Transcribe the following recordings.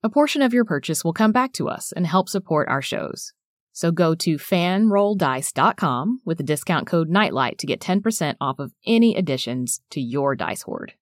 A portion of your purchase will come back to us and help support our shows. So go to fanrolldice.com with the discount code NIGHTLIGHT to get 10% off of any additions to your dice hoard.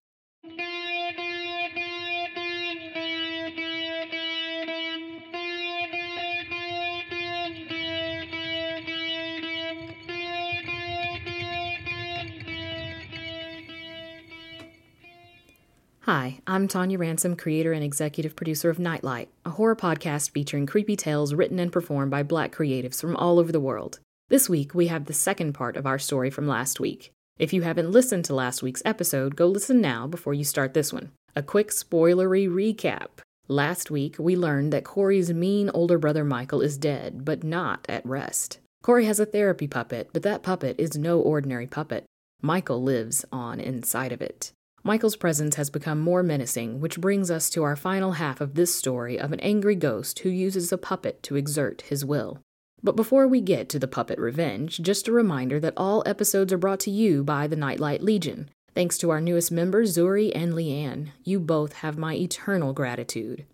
Hi, I'm Tonia Ransom, creator and executive producer of Nightlight, a horror podcast featuring creepy tales written and performed by black creatives from all over the world. This week, we have the second part of our story from last week. If you haven't listened to last week's episode, go listen now before you start this one. A quick spoilery recap. Last week, we learned that Corey's mean older brother Michael is dead, but not at rest. Corey has a therapy puppet, but that puppet is no ordinary puppet. Michael lives on inside of it. Michael's presence has become more menacing, which brings us to our final half of this story of an angry ghost who uses a puppet to exert his will. But before we get to the puppet revenge, just a reminder that all episodes are brought to you by the Nightlight Legion. Thanks to our newest members, Zuri and Leanne. You both have my eternal gratitude.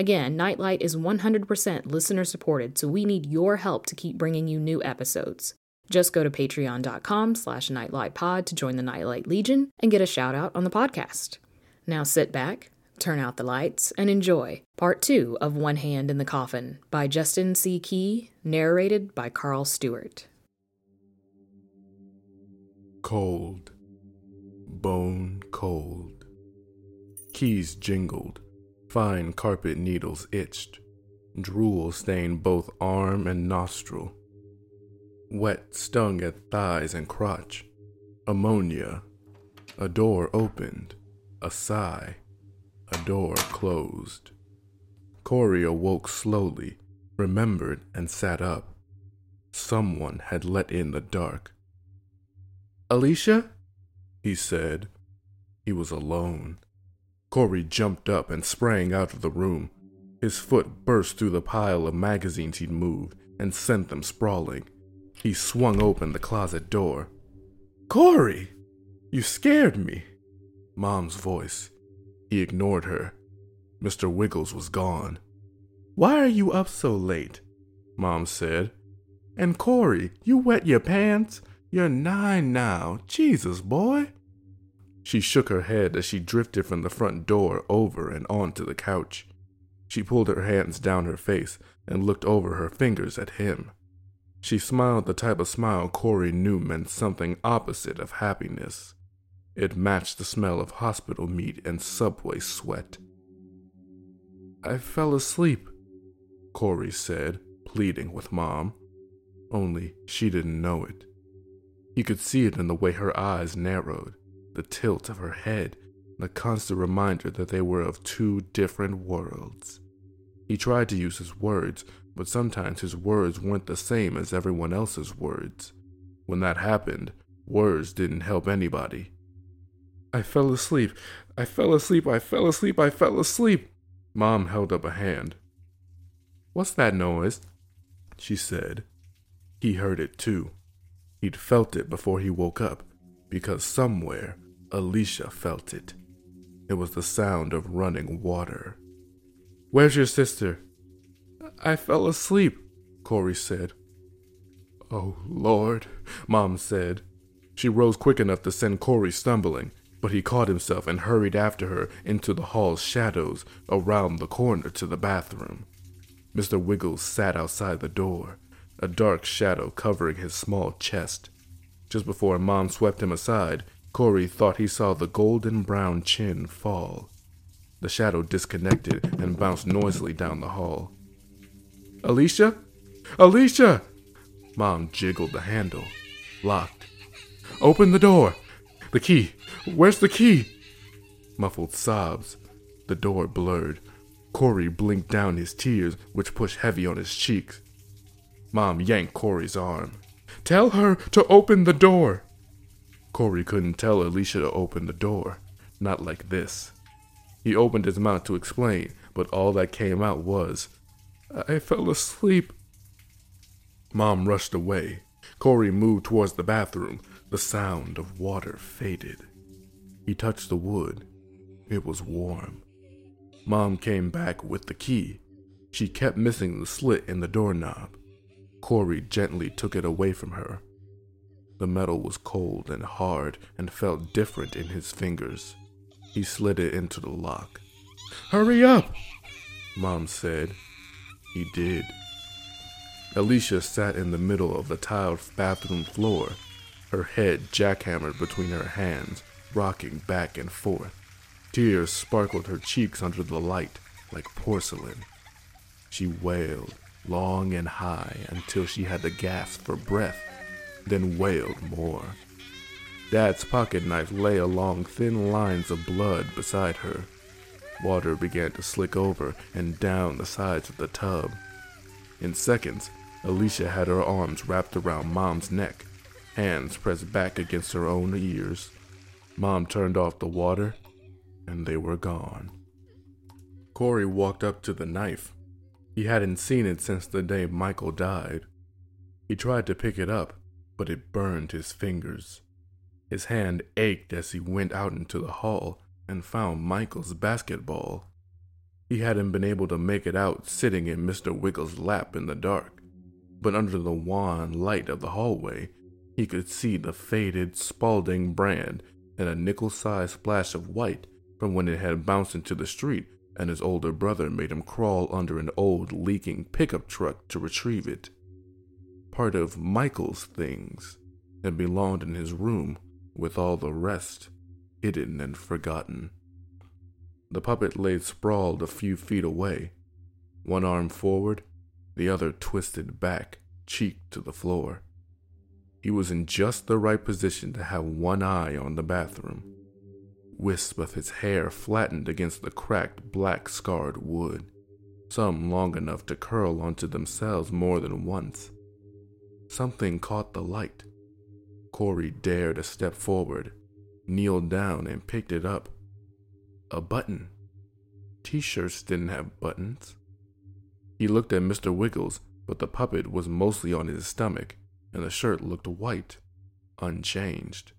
Again, Nightlight is 100% listener supported, so we need your help to keep bringing you new episodes. Just go to patreon.com slash nightlightpod to join the Nightlight Legion and get a shout out on the podcast. Now sit back, turn out the lights, and enjoy part two of One Hand in the Coffin by Justin C. Key, narrated by Carl Stewart. Cold. Bone cold. Keys jingled. Fine carpet needles itched. Drool stained both arm and nostril. Wet stung at thighs and crotch. Ammonia. A door opened. A sigh. A door closed. Corey awoke slowly, remembered, and sat up. Someone had let in the dark. Alicia? he said. He was alone. Corey jumped up and sprang out of the room. His foot burst through the pile of magazines he'd moved and sent them sprawling. He swung open the closet door. Corey! You scared me! Mom's voice. He ignored her. Mr. Wiggles was gone. Why are you up so late? Mom said. And Corey, you wet your pants? You're nine now. Jesus, boy. She shook her head as she drifted from the front door over and onto the couch. She pulled her hands down her face and looked over her fingers at him. She smiled the type of smile Corey knew meant something opposite of happiness. It matched the smell of hospital meat and subway sweat. I fell asleep, Corey said, pleading with Mom. Only she didn't know it. He could see it in the way her eyes narrowed, the tilt of her head, the constant reminder that they were of two different worlds. He tried to use his words, but sometimes his words weren't the same as everyone else's words. When that happened, words didn't help anybody. I fell asleep. I fell asleep. I fell asleep. I fell asleep. Mom held up a hand. What's that noise? She said. He heard it too. He'd felt it before he woke up, because somewhere Alicia felt it. It was the sound of running water. Where's your sister? I fell asleep, Corey said. Oh, Lord, Mom said. She rose quick enough to send Corey stumbling, but he caught himself and hurried after her into the hall's shadows around the corner to the bathroom. Mr. Wiggles sat outside the door, a dark shadow covering his small chest. Just before Mom swept him aside, Corey thought he saw the golden brown chin fall. The shadow disconnected and bounced noisily down the hall. Alicia? Alicia! Mom jiggled the handle. Locked. Open the door! The key! Where's the key? Muffled sobs. The door blurred. Corey blinked down his tears, which pushed heavy on his cheeks. Mom yanked Corey's arm. Tell her to open the door! Corey couldn't tell Alicia to open the door. Not like this. He opened his mouth to explain, but all that came out was, I fell asleep. Mom rushed away. Corey moved towards the bathroom. The sound of water faded. He touched the wood. It was warm. Mom came back with the key. She kept missing the slit in the doorknob. Corey gently took it away from her. The metal was cold and hard and felt different in his fingers. He slid it into the lock. Hurry up, Mom said. He did. Alicia sat in the middle of the tiled bathroom floor, her head jackhammered between her hands, rocking back and forth. Tears sparkled her cheeks under the light like porcelain. She wailed long and high until she had to gasp for breath, then wailed more. Dad's pocket knife lay along thin lines of blood beside her. Water began to slick over and down the sides of the tub. In seconds, Alicia had her arms wrapped around Mom's neck, hands pressed back against her own ears. Mom turned off the water, and they were gone. Corey walked up to the knife. He hadn't seen it since the day Michael died. He tried to pick it up, but it burned his fingers. His hand ached as he went out into the hall and found Michael's basketball. He hadn't been able to make it out sitting in Mr. Wiggles' lap in the dark, but under the wan light of the hallway, he could see the faded Spalding brand and a nickel sized splash of white from when it had bounced into the street and his older brother made him crawl under an old leaking pickup truck to retrieve it. Part of Michael's things had belonged in his room with all the rest hidden and forgotten. The puppet lay sprawled a few feet away, one arm forward, the other twisted back, cheek to the floor. He was in just the right position to have one eye on the bathroom. Wisp of his hair flattened against the cracked, black scarred wood, some long enough to curl onto themselves more than once. Something caught the light. Corey dared a step forward, kneeled down, and picked it up. A button. T shirts didn't have buttons. He looked at Mr. Wiggles, but the puppet was mostly on his stomach, and the shirt looked white, unchanged.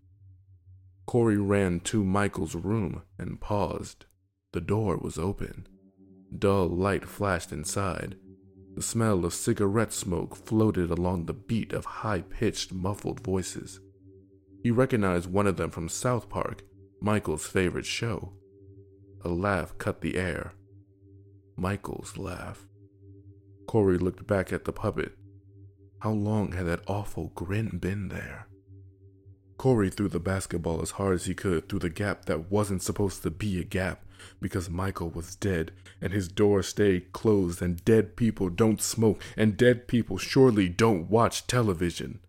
Corey ran to Michael's room and paused. The door was open. Dull light flashed inside. The smell of cigarette smoke floated along the beat of high pitched, muffled voices. He recognized one of them from South Park, Michael's favorite show. A laugh cut the air. Michael's laugh. Corey looked back at the puppet. How long had that awful grin been there? Corey threw the basketball as hard as he could through the gap that wasn't supposed to be a gap because Michael was dead and his door stayed closed and dead people don't smoke and dead people surely don't watch television.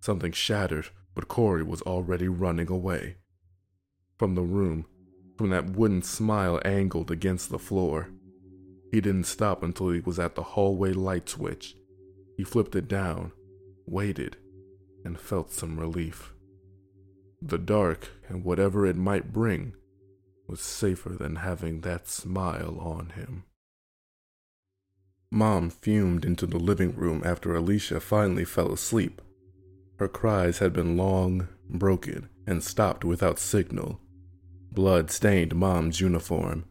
Something shattered but Corey was already running away. From the room, from that wooden smile angled against the floor. He didn't stop until he was at the hallway light switch. He flipped it down, waited, and felt some relief. The dark, and whatever it might bring, was safer than having that smile on him. Mom fumed into the living room after Alicia finally fell asleep her cries had been long, broken, and stopped without signal. Blood stained Mom's uniform.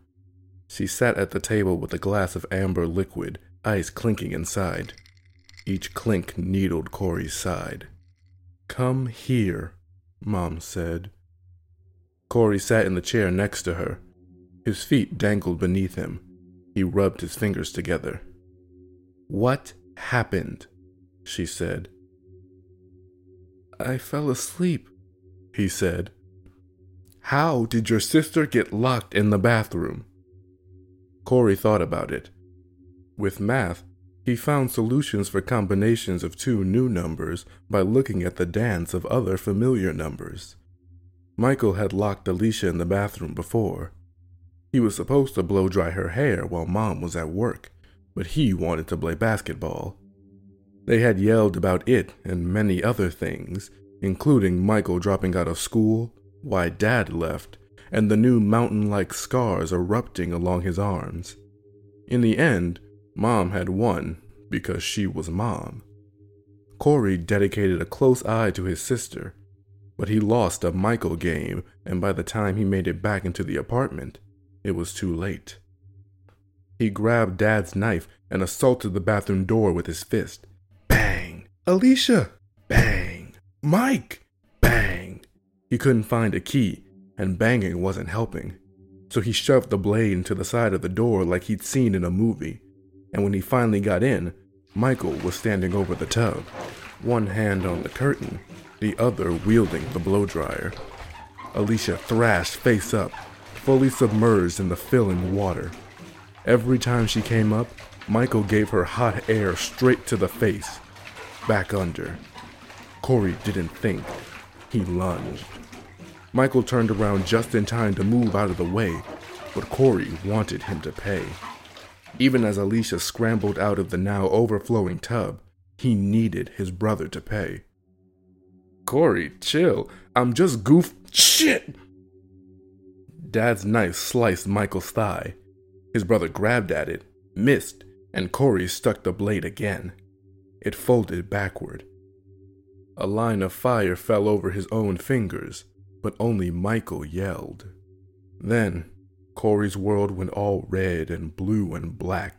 She sat at the table with a glass of amber liquid, ice clinking inside. Each clink needled Corey's side. Come here, Mom said. Corey sat in the chair next to her. His feet dangled beneath him. He rubbed his fingers together. What happened? she said. I fell asleep, he said. How did your sister get locked in the bathroom? Corey thought about it. With math, he found solutions for combinations of two new numbers by looking at the dance of other familiar numbers. Michael had locked Alicia in the bathroom before. He was supposed to blow dry her hair while mom was at work, but he wanted to play basketball. They had yelled about it and many other things, including Michael dropping out of school, why dad left, and the new mountain like scars erupting along his arms. In the end, mom had won because she was mom. Corey dedicated a close eye to his sister, but he lost a Michael game, and by the time he made it back into the apartment, it was too late. He grabbed Dad's knife and assaulted the bathroom door with his fist. Alicia! Bang! Mike! Bang! He couldn't find a key, and banging wasn't helping. So he shoved the blade into the side of the door like he'd seen in a movie. And when he finally got in, Michael was standing over the tub, one hand on the curtain, the other wielding the blow dryer. Alicia thrashed face up, fully submerged in the filling water. Every time she came up, Michael gave her hot air straight to the face, back under. Corey didn't think. He lunged. Michael turned around just in time to move out of the way, but Corey wanted him to pay. Even as Alicia scrambled out of the now overflowing tub, he needed his brother to pay. Corey, chill. I'm just goof. Shit! Dad's knife sliced Michael's thigh. His brother grabbed at it, missed, and Corey stuck the blade again. It folded backward. A line of fire fell over his own fingers, but only Michael yelled. Then, Corey's world went all red and blue and black,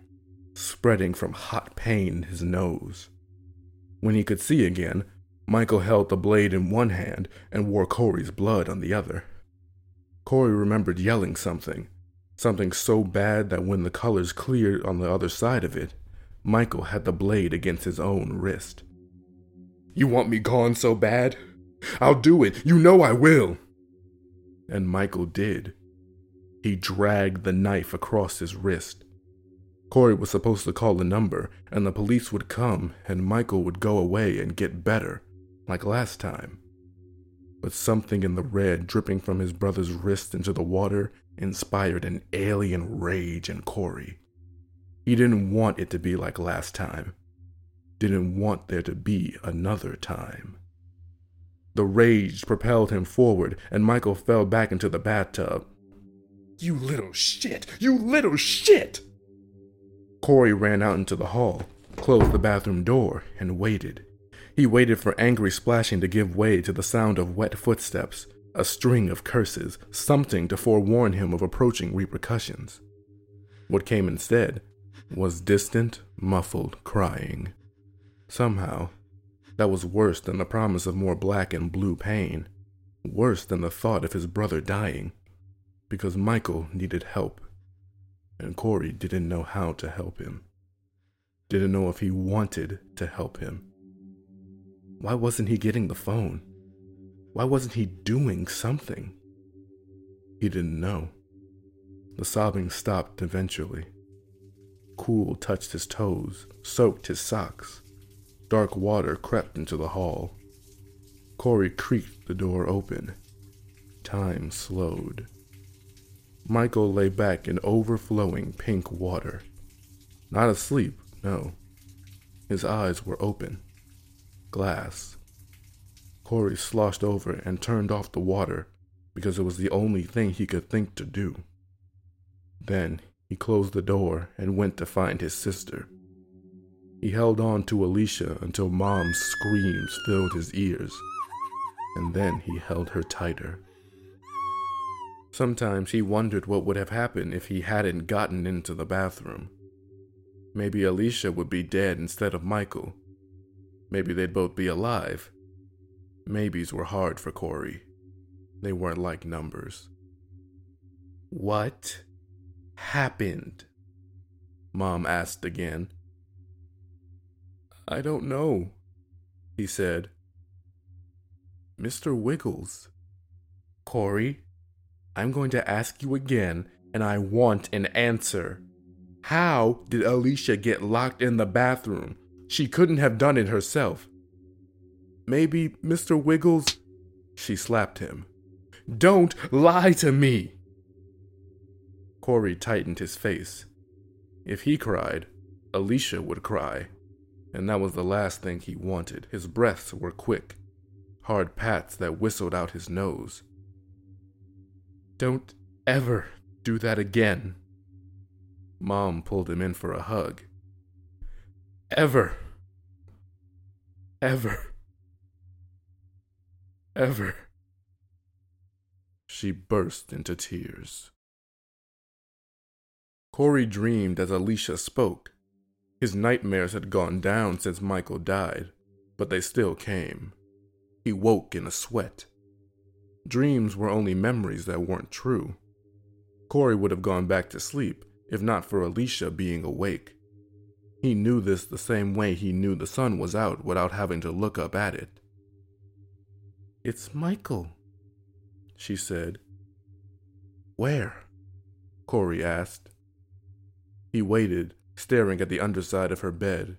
spreading from hot pain in his nose. When he could see again, Michael held the blade in one hand and wore Corey's blood on the other. Corey remembered yelling something, something so bad that when the colors cleared on the other side of it, Michael had the blade against his own wrist. You want me gone so bad? I'll do it. You know I will. And Michael did. He dragged the knife across his wrist. Corey was supposed to call a number, and the police would come, and Michael would go away and get better, like last time. But something in the red dripping from his brother's wrist into the water inspired an alien rage in Corey. He didn't want it to be like last time. Didn't want there to be another time. The rage propelled him forward, and Michael fell back into the bathtub. You little shit! You little shit! Corey ran out into the hall, closed the bathroom door, and waited. He waited for angry splashing to give way to the sound of wet footsteps, a string of curses, something to forewarn him of approaching repercussions. What came instead was distant, muffled crying. Somehow, that was worse than the promise of more black and blue pain, worse than the thought of his brother dying, because Michael needed help, and Corey didn't know how to help him, didn't know if he wanted to help him. Why wasn't he getting the phone? Why wasn't he doing something? He didn't know. The sobbing stopped eventually. Cool touched his toes, soaked his socks. Dark water crept into the hall. Corey creaked the door open. Time slowed. Michael lay back in overflowing pink water. Not asleep, no. His eyes were open. Glass. Corey sloshed over and turned off the water because it was the only thing he could think to do. Then he closed the door and went to find his sister. He held on to Alicia until Mom's screams filled his ears, and then he held her tighter. Sometimes he wondered what would have happened if he hadn't gotten into the bathroom. Maybe Alicia would be dead instead of Michael. Maybe they'd both be alive. Maybes were hard for Corey. They weren't like numbers. What happened? Mom asked again. I don't know, he said. Mr. Wiggles. Corey, I'm going to ask you again, and I want an answer. How did Alicia get locked in the bathroom? She couldn't have done it herself. Maybe Mr. Wiggles. She slapped him. Don't lie to me! Corey tightened his face. If he cried, Alicia would cry, and that was the last thing he wanted. His breaths were quick, hard pats that whistled out his nose. Don't ever do that again. Mom pulled him in for a hug. Ever. Ever. Ever. She burst into tears. Corey dreamed as Alicia spoke. His nightmares had gone down since Michael died, but they still came. He woke in a sweat. Dreams were only memories that weren't true. Corey would have gone back to sleep if not for Alicia being awake. He knew this the same way he knew the sun was out without having to look up at it. It's Michael, she said. Where? Corey asked. He waited, staring at the underside of her bed.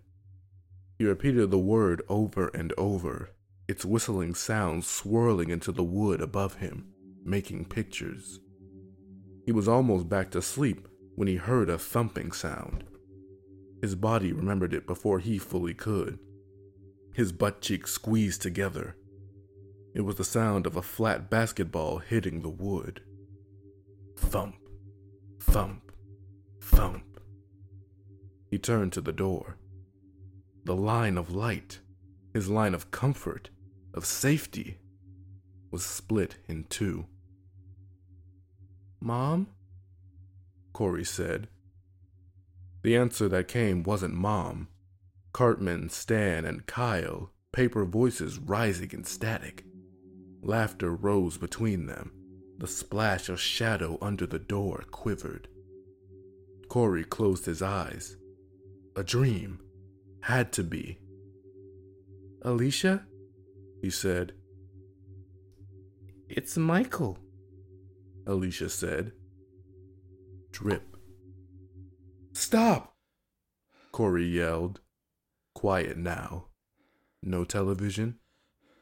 He repeated the word over and over, its whistling sound swirling into the wood above him, making pictures. He was almost back to sleep when he heard a thumping sound. His body remembered it before he fully could. His butt cheeks squeezed together. It was the sound of a flat basketball hitting the wood. Thump, thump, thump. He turned to the door. The line of light, his line of comfort, of safety, was split in two. Mom? Corey said. The answer that came wasn't Mom. Cartman, Stan, and Kyle, paper voices rising in static. Laughter rose between them. The splash of shadow under the door quivered. Corey closed his eyes. A dream. Had to be. Alicia? He said. It's Michael, Alicia said. Drip. Stop! Corey yelled. Quiet now. No television,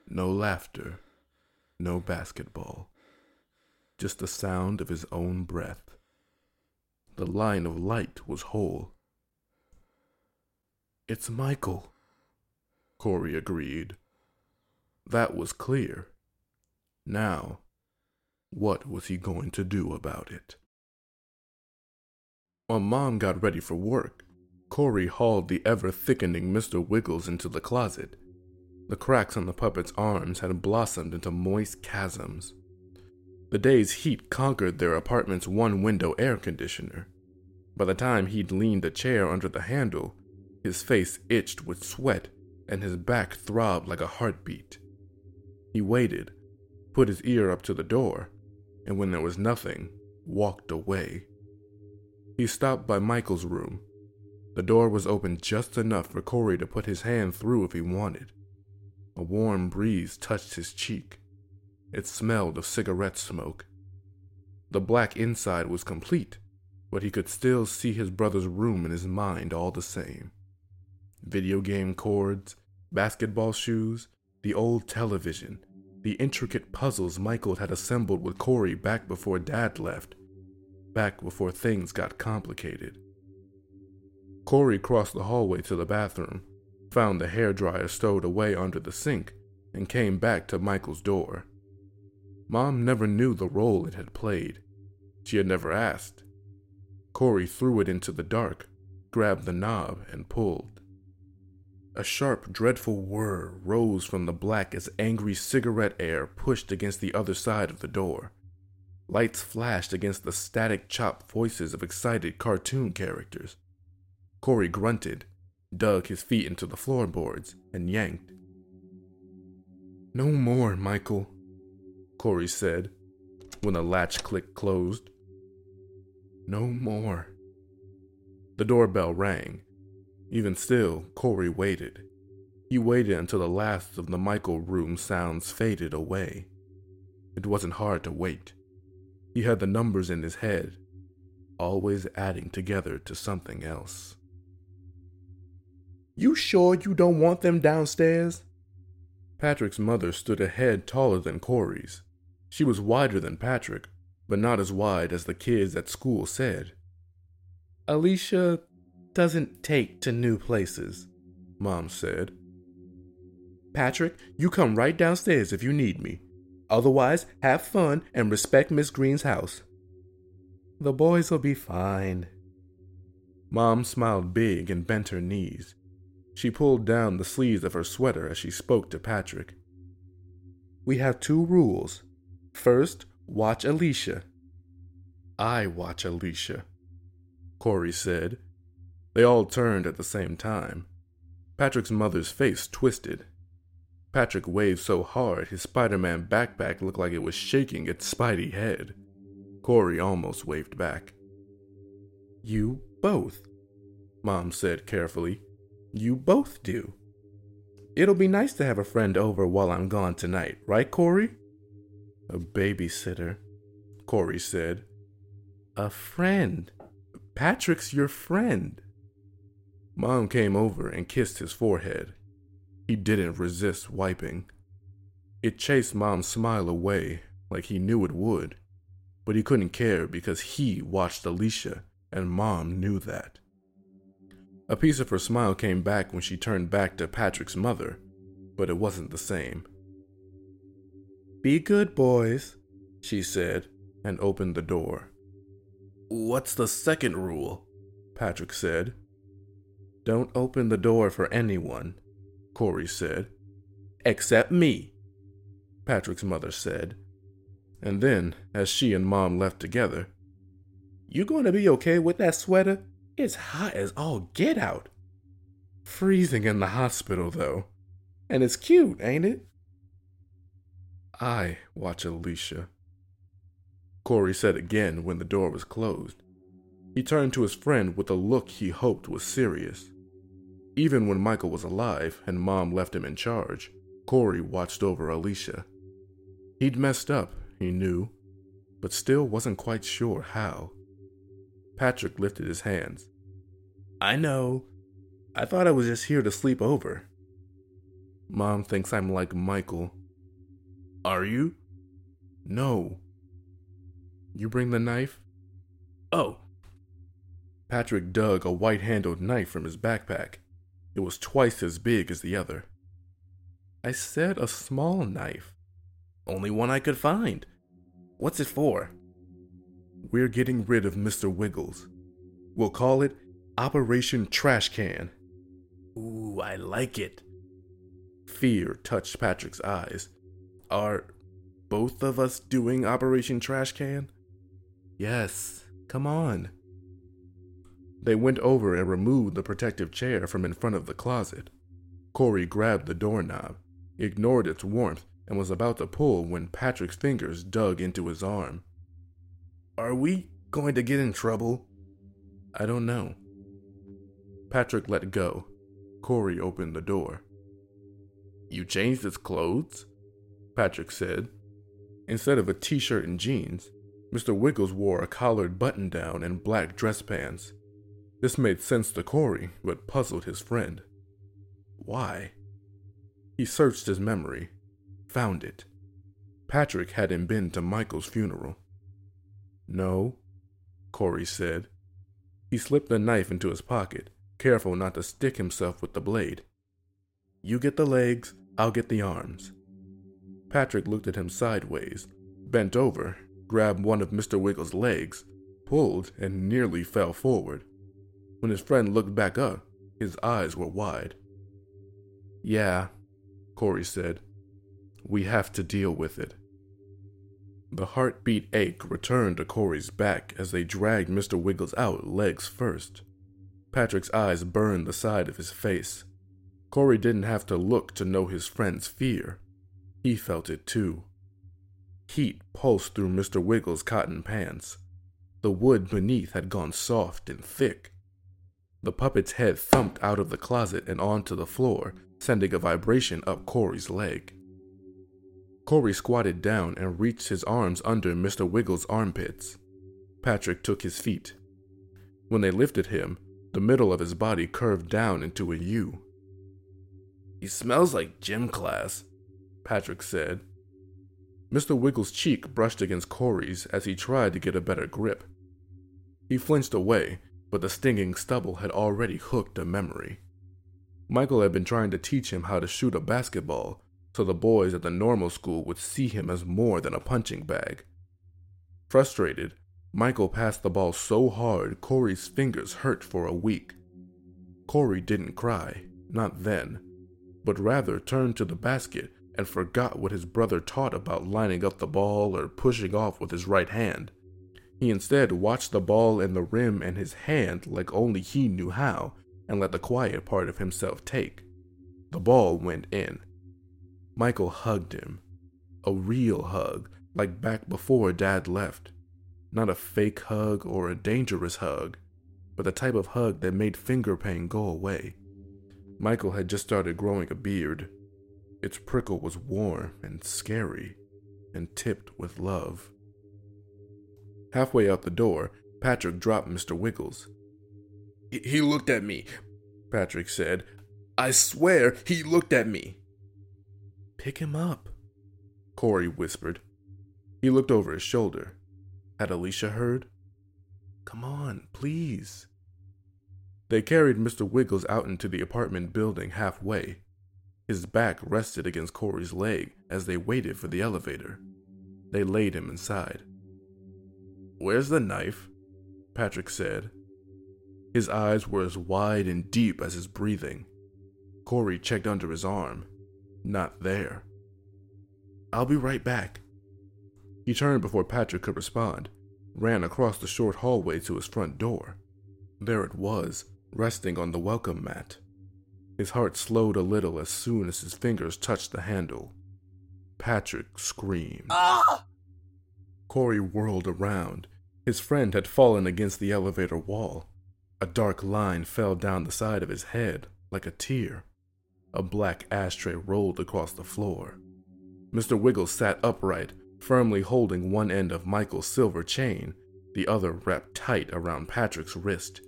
no laughter, no basketball. Just the sound of his own breath. The line of light was whole. It's Michael, Corey agreed. That was clear. Now, what was he going to do about it? While Mom got ready for work, Corey hauled the ever thickening Mr. Wiggles into the closet. The cracks on the puppet's arms had blossomed into moist chasms. The day's heat conquered their apartment's one window air conditioner. By the time he'd leaned a chair under the handle, his face itched with sweat and his back throbbed like a heartbeat. He waited, put his ear up to the door, and when there was nothing, walked away. He stopped by Michael's room. The door was open just enough for Corey to put his hand through if he wanted. A warm breeze touched his cheek. It smelled of cigarette smoke. The black inside was complete, but he could still see his brother's room in his mind all the same. Video game cords, basketball shoes, the old television, the intricate puzzles Michael had assembled with Corey back before Dad left back before things got complicated. Corey crossed the hallway to the bathroom, found the hairdryer stowed away under the sink, and came back to Michael's door. Mom never knew the role it had played. She had never asked. Corey threw it into the dark, grabbed the knob, and pulled. A sharp, dreadful whir rose from the black as angry cigarette air pushed against the other side of the door. Lights flashed against the static chopped voices of excited cartoon characters. Corey grunted, dug his feet into the floorboards, and yanked. No more, Michael, Corey said when the latch click closed. No more. The doorbell rang. Even still, Corey waited. He waited until the last of the Michael room sounds faded away. It wasn't hard to wait. He had the numbers in his head, always adding together to something else. You sure you don't want them downstairs? Patrick's mother stood a head taller than Corey's. She was wider than Patrick, but not as wide as the kids at school said. Alicia doesn't take to new places, Mom said. Patrick, you come right downstairs if you need me. Otherwise, have fun and respect Miss Green's house. The boys will be fine. Mom smiled big and bent her knees. She pulled down the sleeves of her sweater as she spoke to Patrick. We have two rules. First, watch Alicia. I watch Alicia, Corey said. They all turned at the same time. Patrick's mother's face twisted. Patrick waved so hard his Spider Man backpack looked like it was shaking its spidey head. Corey almost waved back. You both, Mom said carefully. You both do. It'll be nice to have a friend over while I'm gone tonight, right, Corey? A babysitter, Corey said. A friend. Patrick's your friend. Mom came over and kissed his forehead. He didn't resist wiping. It chased Mom's smile away like he knew it would, but he couldn't care because he watched Alicia and Mom knew that. A piece of her smile came back when she turned back to Patrick's mother, but it wasn't the same. Be good, boys, she said, and opened the door. What's the second rule? Patrick said. Don't open the door for anyone, Corey said. Except me, Patrick's mother said. And then, as she and Mom left together, You going to be okay with that sweater? It's hot as all get out. Freezing in the hospital, though. And it's cute, ain't it? I watch Alicia. Corey said again when the door was closed. He turned to his friend with a look he hoped was serious. Even when Michael was alive and Mom left him in charge, Corey watched over Alicia. He'd messed up, he knew, but still wasn't quite sure how. Patrick lifted his hands. I know. I thought I was just here to sleep over. Mom thinks I'm like Michael. Are you? No. You bring the knife? Oh. Patrick dug a white handled knife from his backpack. It was twice as big as the other. I said a small knife. Only one I could find. What's it for? We're getting rid of Mr. Wiggles. We'll call it Operation Trash Can. Ooh, I like it. Fear touched Patrick's eyes. Are both of us doing Operation Trash Can? Yes, come on. They went over and removed the protective chair from in front of the closet. Corey grabbed the doorknob, ignored its warmth, and was about to pull when Patrick's fingers dug into his arm. Are we going to get in trouble? I don't know. Patrick let go. Corey opened the door. You changed his clothes? Patrick said. Instead of a t shirt and jeans, Mr. Wiggles wore a collared button down and black dress pants. This made sense to Corey, but puzzled his friend. Why? He searched his memory, found it. Patrick hadn't been to Michael's funeral. No, Corey said. He slipped the knife into his pocket, careful not to stick himself with the blade. You get the legs, I'll get the arms. Patrick looked at him sideways, bent over, grabbed one of Mr. Wiggles' legs, pulled, and nearly fell forward. When his friend looked back up, his eyes were wide. Yeah, Corey said. We have to deal with it. The heartbeat ache returned to Corey's back as they dragged Mr. Wiggles out legs first. Patrick's eyes burned the side of his face. Corey didn't have to look to know his friend's fear. He felt it too. Heat pulsed through Mr. Wiggles' cotton pants. The wood beneath had gone soft and thick. The puppet's head thumped out of the closet and onto the floor, sending a vibration up Corey's leg. Corey squatted down and reached his arms under Mr. Wiggles' armpits. Patrick took his feet. When they lifted him, the middle of his body curved down into a U. He smells like gym class, Patrick said. Mr. Wiggles' cheek brushed against Corey's as he tried to get a better grip. He flinched away, but the stinging stubble had already hooked a memory. Michael had been trying to teach him how to shoot a basketball so the boys at the normal school would see him as more than a punching bag. Frustrated, Michael passed the ball so hard Corey's fingers hurt for a week. Corey didn't cry, not then, but rather turned to the basket and forgot what his brother taught about lining up the ball or pushing off with his right hand. He instead watched the ball and the rim and his hand like only he knew how and let the quiet part of himself take. The ball went in. Michael hugged him. A real hug, like back before Dad left. Not a fake hug or a dangerous hug, but the type of hug that made finger pain go away. Michael had just started growing a beard. Its prickle was warm and scary, and tipped with love. Halfway out the door, Patrick dropped Mr. Wiggles. He looked at me, Patrick said. I swear he looked at me. Pick him up, Corey whispered. He looked over his shoulder. Had Alicia heard? Come on, please. They carried Mr. Wiggles out into the apartment building halfway. His back rested against Corey's leg as they waited for the elevator. They laid him inside. Where's the knife? Patrick said. His eyes were as wide and deep as his breathing. Corey checked under his arm. Not there. I'll be right back. He turned before Patrick could respond, ran across the short hallway to his front door. There it was, resting on the welcome mat. His heart slowed a little as soon as his fingers touched the handle. Patrick screamed. Ah! Corey whirled around. His friend had fallen against the elevator wall. A dark line fell down the side of his head like a tear. A black ashtray rolled across the floor. Mr. Wiggles sat upright, firmly holding one end of Michael's silver chain, the other wrapped tight around Patrick's wrist.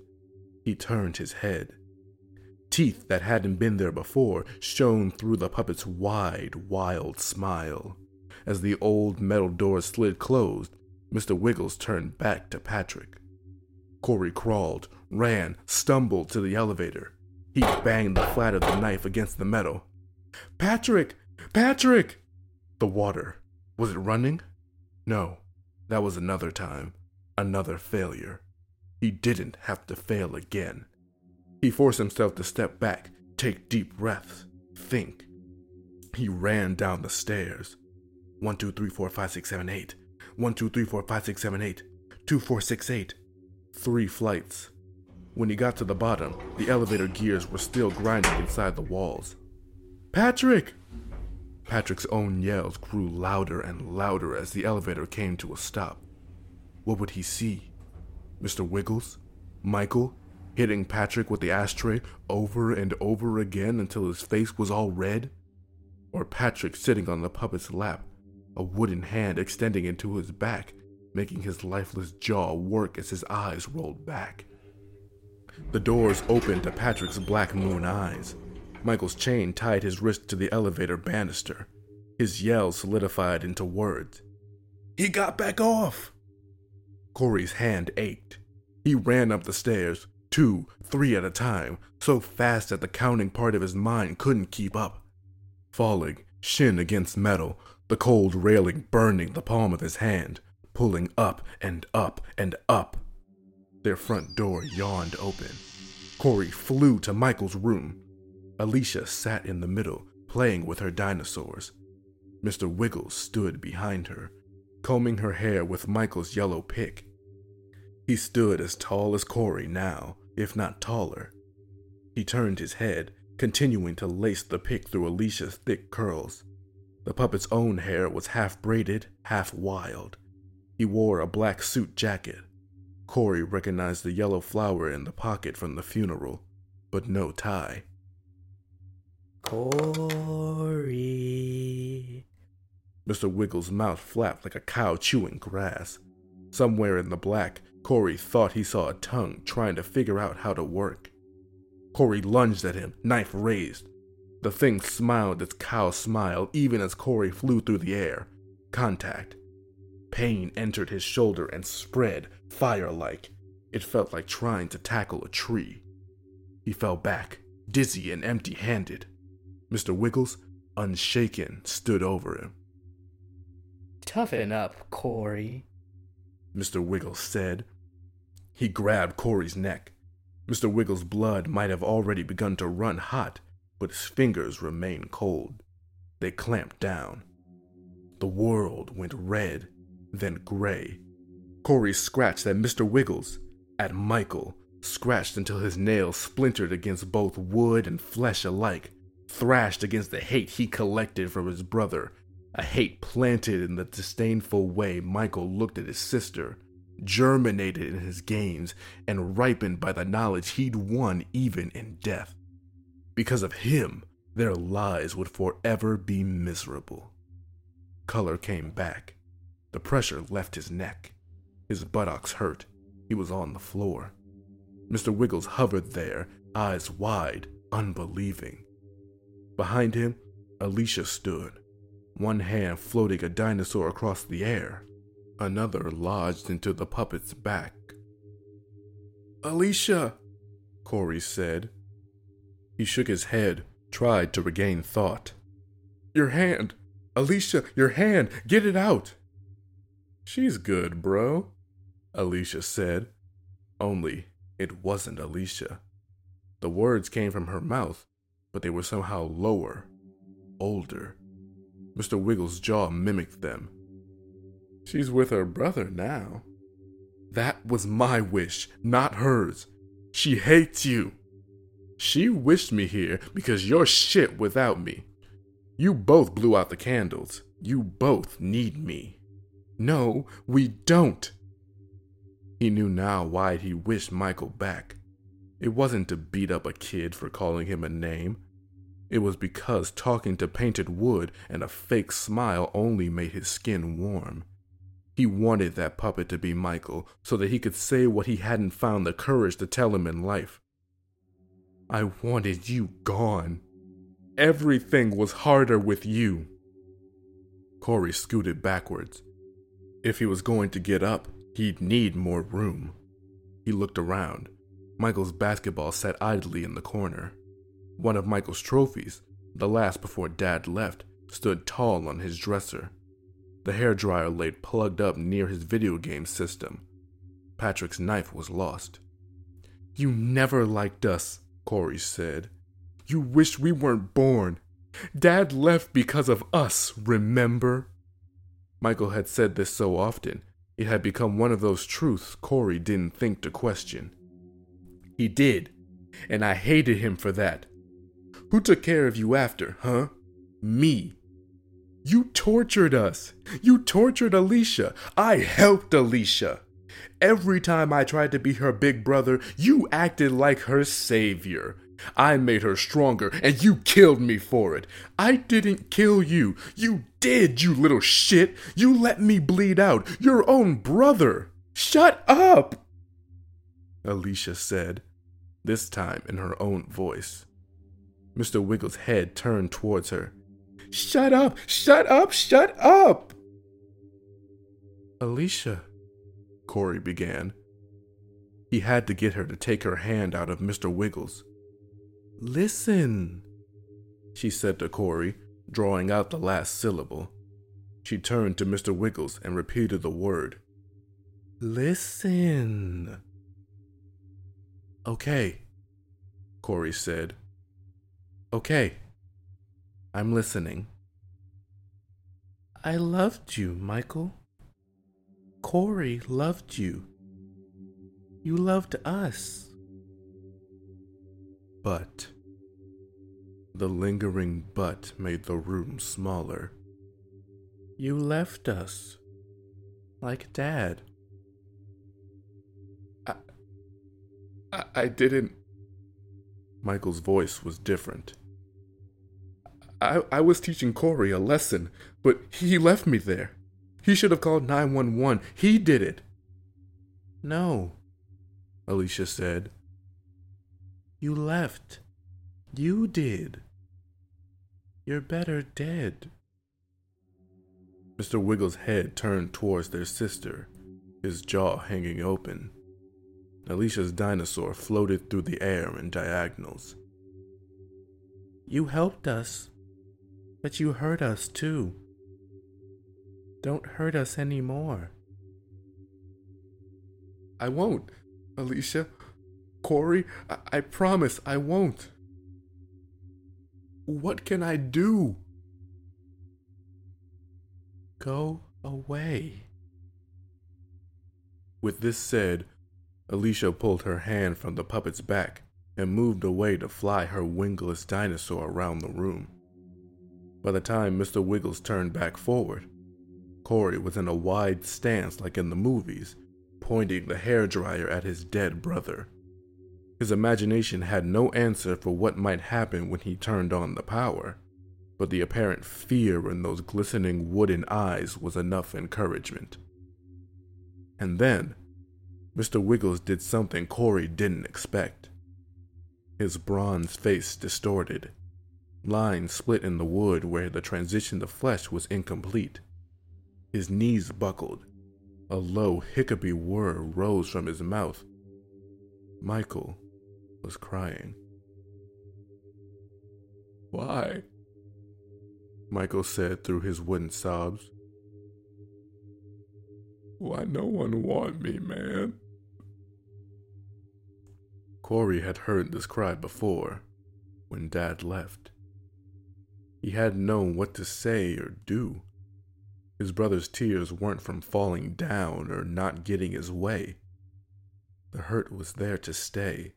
He turned his head. Teeth that hadn't been there before shone through the puppet's wide, wild smile. As the old metal door slid closed, Mr. Wiggles turned back to Patrick. Corey crawled, ran, stumbled to the elevator. He banged the flat of the knife against the metal. Patrick! Patrick! The water. Was it running? No, that was another time. Another failure. He didn't have to fail again. He forced himself to step back, take deep breaths, think. He ran down the stairs. One, two, three, four, five, six, seven, eight. One, two, three, four, five, six, seven, eight. Two, four, six, eight. Three flights. When he got to the bottom, the elevator gears were still grinding inside the walls. Patrick! Patrick's own yells grew louder and louder as the elevator came to a stop. What would he see? Mr. Wiggles? Michael? Hitting Patrick with the ashtray over and over again until his face was all red? Or Patrick sitting on the puppet's lap, a wooden hand extending into his back, making his lifeless jaw work as his eyes rolled back? The doors opened to Patrick's black moon eyes. Michael's chain tied his wrist to the elevator banister. His yell solidified into words. He got back off! Corey's hand ached. He ran up the stairs, two, three at a time, so fast that the counting part of his mind couldn't keep up. Falling, shin against metal, the cold railing burning the palm of his hand, pulling up and up and up. Their front door yawned open. Corey flew to Michael's room. Alicia sat in the middle, playing with her dinosaurs. Mr. Wiggles stood behind her, combing her hair with Michael's yellow pick. He stood as tall as Corey now, if not taller. He turned his head, continuing to lace the pick through Alicia's thick curls. The puppet's own hair was half braided, half wild. He wore a black suit jacket, Corey recognized the yellow flower in the pocket from the funeral, but no tie. Corey. Mr. Wiggles' mouth flapped like a cow chewing grass. Somewhere in the black, Corey thought he saw a tongue trying to figure out how to work. Corey lunged at him, knife raised. The thing smiled its cow smile even as Corey flew through the air. Contact. Pain entered his shoulder and spread, fire like. It felt like trying to tackle a tree. He fell back, dizzy and empty handed. Mr. Wiggles, unshaken, stood over him. Toughen up, Corey, Mr. Wiggles said. He grabbed Corey's neck. Mr. Wiggles' blood might have already begun to run hot, but his fingers remained cold. They clamped down. The world went red, then gray. Corey scratched at Mr. Wiggles, at Michael, scratched until his nails splintered against both wood and flesh alike, thrashed against the hate he collected from his brother, a hate planted in the disdainful way Michael looked at his sister, germinated in his games, and ripened by the knowledge he'd won even in death. Because of him, their lives would forever be miserable. Color came back. The pressure left his neck. His buttocks hurt. He was on the floor. Mr. Wiggles hovered there, eyes wide, unbelieving. Behind him, Alicia stood, one hand floating a dinosaur across the air, another lodged into the puppet's back. Alicia, Corey said. He shook his head, tried to regain thought. Your hand! Alicia, your hand! Get it out! She's good, bro, Alicia said. Only it wasn't Alicia. The words came from her mouth, but they were somehow lower, older. Mr. Wiggles' jaw mimicked them. She's with her brother now. That was my wish, not hers. She hates you. She wished me here because you're shit without me. You both blew out the candles. You both need me. No, we don't. He knew now why he wished Michael back. It wasn't to beat up a kid for calling him a name. It was because talking to painted wood and a fake smile only made his skin warm. He wanted that puppet to be Michael so that he could say what he hadn't found the courage to tell him in life. I wanted you gone. Everything was harder with you. Corey scooted backwards. If he was going to get up, he'd need more room. He looked around. Michael's basketball sat idly in the corner. One of Michael's trophies, the last before Dad left, stood tall on his dresser. The hairdryer laid plugged up near his video game system. Patrick's knife was lost. You never liked us, Corey said. You wish we weren't born. Dad left because of us, remember? Michael had said this so often, it had become one of those truths Corey didn't think to question. He did, and I hated him for that. Who took care of you after, huh? Me. You tortured us. You tortured Alicia. I helped Alicia. Every time I tried to be her big brother, you acted like her savior. I made her stronger, and you killed me for it. I didn't kill you. You did, you little shit. You let me bleed out. Your own brother. Shut up! Alicia said, this time in her own voice. Mr. Wiggles' head turned towards her. Shut up! Shut up! Shut up! Alicia, Corey began. He had to get her to take her hand out of Mr. Wiggles. Listen, she said to Corey, drawing out the last syllable. She turned to Mr. Wiggles and repeated the word. Listen. Okay, Corey said. Okay, I'm listening. I loved you, Michael. Corey loved you. You loved us. But the lingering but made the room smaller. You left us. Like Dad. I, I, I didn't. Michael's voice was different. I, I was teaching Corey a lesson, but he left me there. He should have called 911. He did it. No, Alicia said. You left. You did. You're better dead. Mr. Wiggles' head turned towards their sister, his jaw hanging open. Alicia's dinosaur floated through the air in diagonals. You helped us, but you hurt us too. Don't hurt us anymore. I won't, Alicia. Corey, I, I promise I won't. What can I do? Go away. With this said, Alicia pulled her hand from the puppet's back and moved away to fly her wingless dinosaur around the room. By the time Mr. Wiggles turned back forward, Corey was in a wide stance like in the movies, pointing the hairdryer at his dead brother. His imagination had no answer for what might happen when he turned on the power, but the apparent fear in those glistening wooden eyes was enough encouragement. And then, Mr. Wiggles did something Corey didn't expect. His bronze face distorted. Lines split in the wood where the transition to flesh was incomplete. His knees buckled. A low, hiccupy whir rose from his mouth. Michael was crying. Why? Michael said through his wooden sobs. Why no one want me, man? Corey had heard this cry before, when Dad left. He hadn't known what to say or do. His brother's tears weren't from falling down or not getting his way. The hurt was there to stay.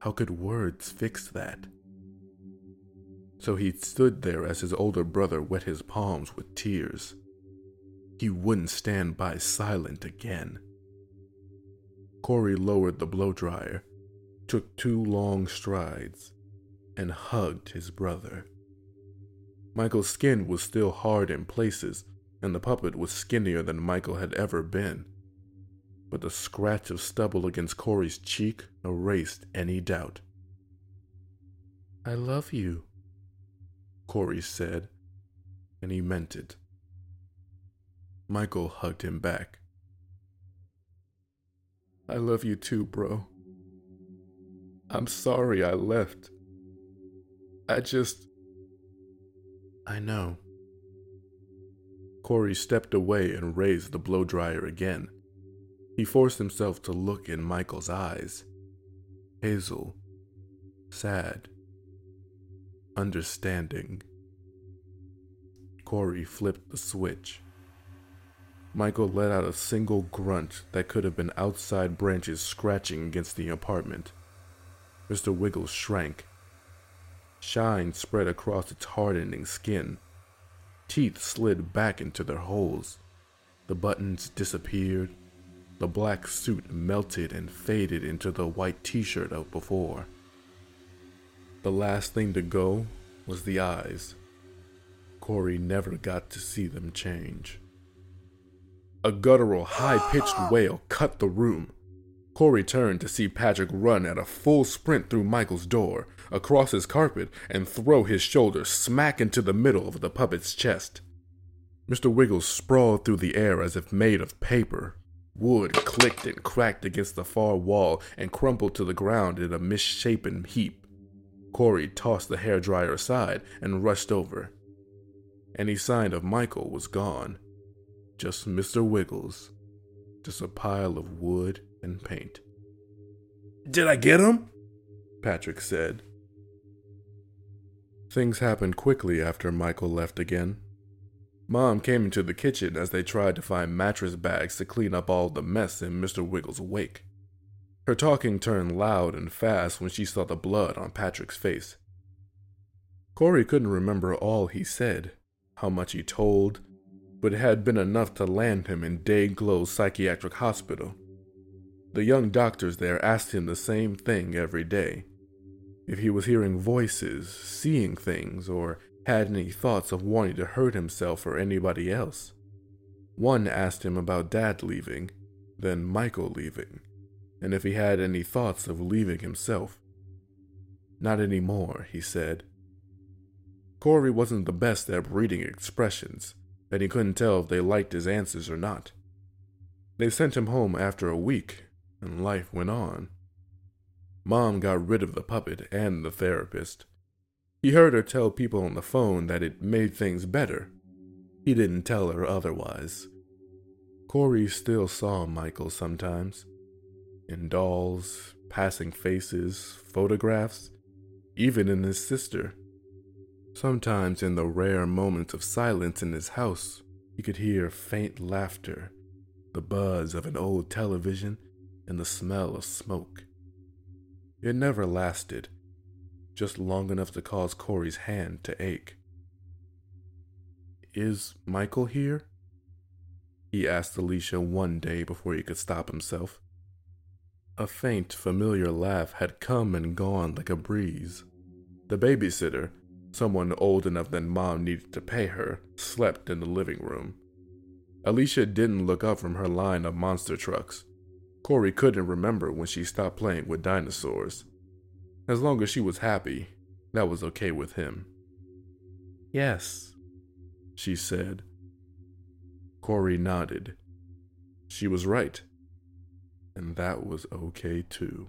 How could words fix that? So he stood there as his older brother wet his palms with tears. He wouldn't stand by silent again. Corey lowered the blow dryer, took two long strides, and hugged his brother. Michael's skin was still hard in places, and the puppet was skinnier than Michael had ever been. But the scratch of stubble against Corey's cheek erased any doubt. I love you, Corey said, and he meant it. Michael hugged him back. I love you too, bro. I'm sorry I left. I just. I know. Corey stepped away and raised the blow dryer again. He forced himself to look in Michael's eyes. Hazel. Sad. Understanding. Corey flipped the switch. Michael let out a single grunt that could have been outside branches scratching against the apartment. Mr. Wiggles shrank. Shine spread across its hardening skin. Teeth slid back into their holes. The buttons disappeared. The black suit melted and faded into the white t shirt of before. The last thing to go was the eyes. Corey never got to see them change. A guttural, high pitched wail cut the room. Corey turned to see Patrick run at a full sprint through Michael's door, across his carpet, and throw his shoulder smack into the middle of the puppet's chest. Mr. Wiggles sprawled through the air as if made of paper. Wood clicked and cracked against the far wall and crumpled to the ground in a misshapen heap. Corey tossed the hairdryer aside and rushed over. Any sign of Michael was gone. Just Mr. Wiggles. Just a pile of wood and paint. Did I get him? Patrick said. Things happened quickly after Michael left again. Mom came into the kitchen as they tried to find mattress bags to clean up all the mess in Mr. Wiggles' wake. Her talking turned loud and fast when she saw the blood on Patrick's face. Corey couldn't remember all he said, how much he told, but it had been enough to land him in Dayglow Psychiatric Hospital. The young doctors there asked him the same thing every day. if he was hearing voices, seeing things, or had any thoughts of wanting to hurt himself or anybody else. One asked him about Dad leaving, then Michael leaving, and if he had any thoughts of leaving himself. Not any more, he said. Corey wasn't the best at reading expressions, and he couldn't tell if they liked his answers or not. They sent him home after a week, and life went on. Mom got rid of the puppet and the therapist. He heard her tell people on the phone that it made things better. He didn't tell her otherwise. Corey still saw Michael sometimes. In dolls, passing faces, photographs, even in his sister. Sometimes, in the rare moments of silence in his house, he could hear faint laughter, the buzz of an old television, and the smell of smoke. It never lasted, just long enough to cause Corey's hand to ache. Is Michael here? he asked Alicia one day before he could stop himself. A faint, familiar laugh had come and gone like a breeze. The babysitter, someone old enough that mom needed to pay her, slept in the living room. Alicia didn't look up from her line of monster trucks. Corey couldn't remember when she stopped playing with dinosaurs. As long as she was happy, that was okay with him. Yes, she said, Corey nodded. She was right. And that was okay too.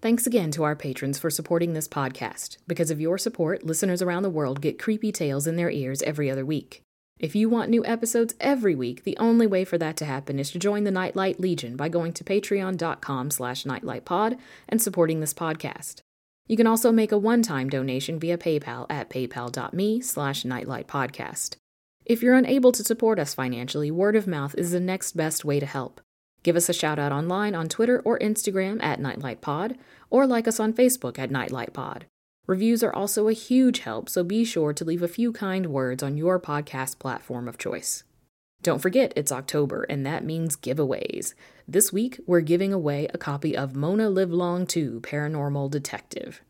Thanks again to our patrons for supporting this podcast. Because of your support, listeners around the world get creepy tales in their ears every other week. If you want new episodes every week, the only way for that to happen is to join the Nightlight Legion by going to patreon.com slash nightlightpod and supporting this podcast. You can also make a one-time donation via PayPal at paypal.me slash nightlightpodcast. If you're unable to support us financially, word of mouth is the next best way to help. Give us a shout out online on Twitter or Instagram at NightlightPod, or like us on Facebook at NightlightPod. Reviews are also a huge help, so be sure to leave a few kind words on your podcast platform of choice. Don't forget, it's October, and that means giveaways. This week, we're giving away a copy of Mona Livelong 2 Paranormal Detective.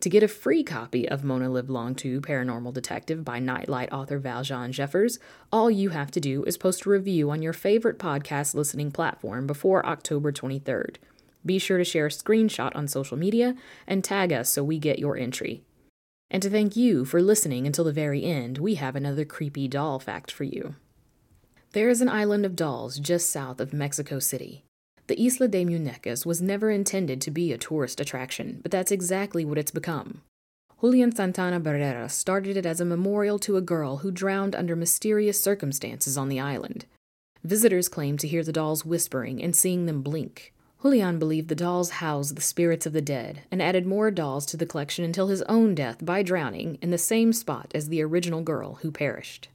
To get a free copy of Mona Livelong 2 Paranormal Detective by Nightlight author Valjean Jeffers, all you have to do is post a review on your favorite podcast listening platform before October 23rd. Be sure to share a screenshot on social media and tag us so we get your entry. And to thank you for listening until the very end, we have another creepy doll fact for you. There is an island of dolls just south of Mexico City. The Isla de Muñecas was never intended to be a tourist attraction, but that's exactly what it's become. Julian Santana Barrera started it as a memorial to a girl who drowned under mysterious circumstances on the island. Visitors claim to hear the dolls whispering and seeing them blink. Julian believed the dolls housed the spirits of the dead and added more dolls to the collection until his own death by drowning in the same spot as the original girl who perished.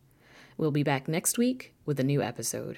We'll be back next week with a new episode.